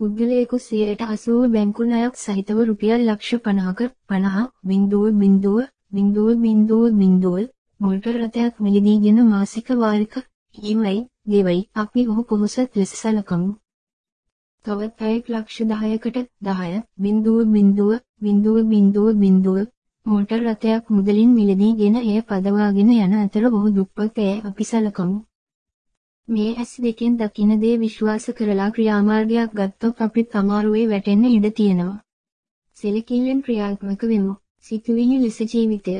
පුද්ගලයෙකු 80 බැංකු ණයක් සහිතව රුපියල් ලක්ෂ 50ක 50 බිංදුව බිංදුව බිංදුව බිංදුව බිංදුව මොටර් රථයක් මිලදීගෙන මාසික වාරික ඊමයි ගෙවයි අපි ඔහු පොහොසත් ලෙස සැලකමු. තවත් පැයක් ලක්ෂ 10කට 10 බිංදුව බිංදුව බිංදුව බිංදුව බිංදුව මොටර් රථයක් මුදලින් මිලදීගෙන එය පදවාගෙන යන අතර ඔහු දුප්පත් ඇය අපි සැලකමු. මේ ඇස් දෙකෙන් දකින දේ විශ්වාස කරලා ක්‍රියාමාර්ගයක් ගත්තොත් අපිත් අමාරුවේ වැටෙන්න ඉඩ තියෙනවා. සෙලකිල්ලෙන් ක්‍රියාත්මක වෙමු. සිතුවිලි ලෙස ජීවිතය